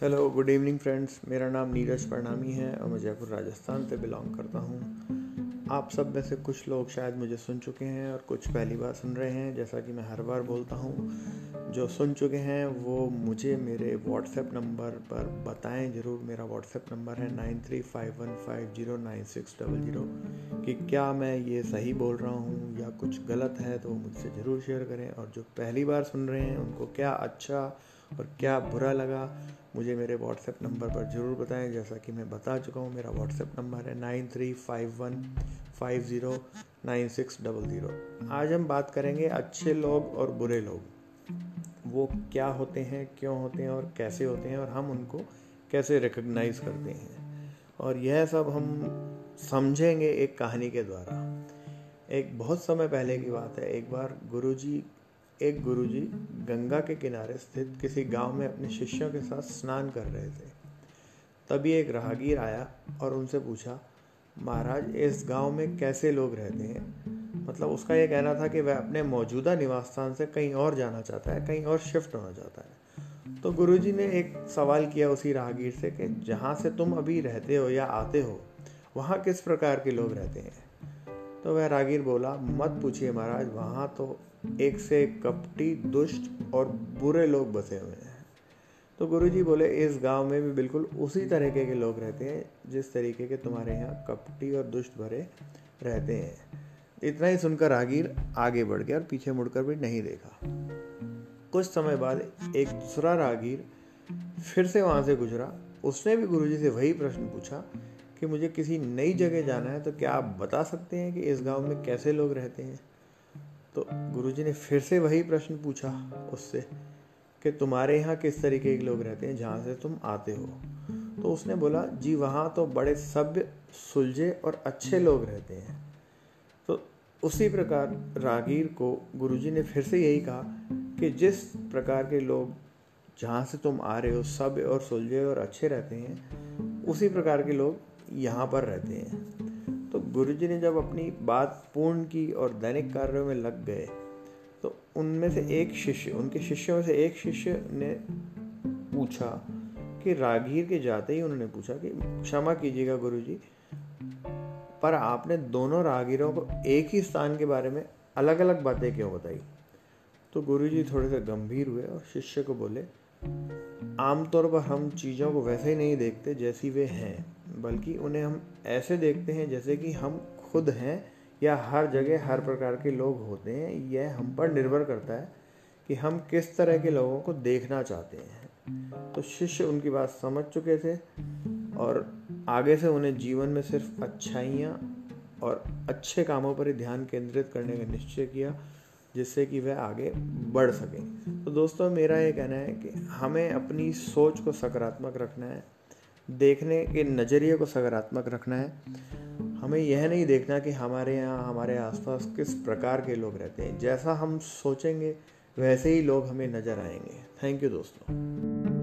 Hello good evening friends मेरा नाम नीरज परनामी है और मैं जयपुर, राजस्थान से बिलोंग करता हूँ। आप सब में से कुछ लोग शायद मुझे सुन चुके हैं और कुछ पहली बार सुन रहे हैं, जैसा कि मैं हर बार बोलता हूँ। जो सुन चुके हैं, वो मुझे मेरे व्हाट्सएप नंबर पर बताएँ ज़रूर। मेरा व्हाट्सएप नंबर है nine three five one five zero nine six double zero. कि क्या मैं ये सही बोल रहा हूँ या कुछ गलत है तो मुझसे ज़रूर शेयर करें। और जो पहली बार सुन रहे हैं, उनको क्या अच्छा और क्या बुरा लगा, मुझे मेरे व्हाट्सएप नंबर पर ज़रूर बताएँ। जैसा कि मैं बता चुका हूँ, मेरा व्हाट्सएप नंबर है nine three five one five zero nine six double zero आज हम बात करेंगे अच्छे लोग और बुरे लोग। वो क्या होते हैं, क्यों होते हैं और कैसे होते हैं और हम उनको कैसे रिकग्नाइज करते हैं। और यह सब हम समझेंगे एक कहानी के द्वारा। एक बहुत समय पहले की बात है। एक बार गुरुजी एक गुरुजी गंगा के किनारे स्थित किसी गाँव में अपने शिष्यों के साथ स्नान कर रहे थे। तभी एक राहगीर आया और उनसे पूछा, महाराज, इस गाँव में कैसे लोग रहते हैं? मतलब उसका यह कहना था कि वह अपने मौजूदा निवास स्थान से कहीं और जाना चाहता है, कहीं और शिफ्ट होना चाहता है। तो गुरुजी ने एक सवाल किया उसी राहगीर से कि, जहाँ से तुम अभी रहते हो या आते हो, वहाँ किस प्रकार के लोग रहते हैं? तो वह रागीर बोला, मत पूछिए महाराज, वहाँ तो एक से एक कपटी, दुष्ट और बुरे लोग बसे हुए हैं। तो गुरुजी बोले, इस गाँव में भी बिल्कुल उसी तरीके के लोग रहते हैं, जिस तरीके के तुम्हारे यहाँ कपटी और दुष्ट भरे रहते हैं। इतना ही सुनकर रागीर आगे बढ़ गया और पीछे मुड़कर भी नहीं देखा। कुछ समय बाद एक दूसरा रागीर फिर से वहाँ से गुजरा। उसने भी गुरुजी से वही प्रश्न पूछा कि मुझे किसी नई जगह जाना है तो क्या आप बता सकते हैं कि इस गाँव में कैसे लोग रहते हैं? तो गुरुजी ने फिर से वही प्रश्न पूछा उससे कि तुम्हारे यहाँ किस तरीके के लोग रहते हैं, जहाँ से तुम आते हो? तो उसने बोला, जी, वहाँ तो बड़े सभ्य, सुलझे और अच्छे लोग रहते हैं। तो उसी प्रकार रागीर को गुरुजी ने फिर से यही कहा कि जिस प्रकार के लोग जहाँ से तुम आ रहे हो, सभ्य और सुलझे और अच्छे रहते हैं, उसी प्रकार के लोग यहाँ पर रहते हैं। तो गुरुजी ने जब अपनी बात पूर्ण की और दैनिक कार्यों में लग गए तो उनमें से एक शिष्य, उनके शिष्यों में से एक शिष्य ने पूछा कि रागीर के जाते ही उन्होंने पूछा कि, क्षमा कीजिएगा गुरु जी पर आपने दोनों रागीरों को एक ही स्थान के बारे में अलग अलग बातें क्यों बताई? तो गुरु जी थोड़े से गंभीर हुए और शिष्य को बोले, आमतौर पर हम चीज़ों को वैसे ही नहीं देखते जैसी वे हैं। बल्कि उन्हें हम ऐसे देखते हैं जैसे कि हम खुद हैं या हर जगह हर प्रकार के लोग होते हैं। यह हम पर निर्भर करता है कि हम किस तरह के लोगों को देखना चाहते हैं। तो शिष्य उनकी बात समझ चुके थे और आगे से उन्हें जीवन में सिर्फ़ अच्छाइयाँ और अच्छे कामों पर ही ध्यान केंद्रित करने का निश्चय किया, जिससे कि वह आगे बढ़ सकें। तो दोस्तों, मेरा ये कहना है कि हमें अपनी सोच को सकारात्मक रखना है। देखने के नज़रिए को सकारात्मक रखना है। हमें यह नहीं देखना कि हमारे यहाँ, हमारे आसपास किस प्रकार के लोग रहते हैं। जैसा हम सोचेंगे, वैसे ही लोग हमें नज़र आएँगे। थैंक यू दोस्तों।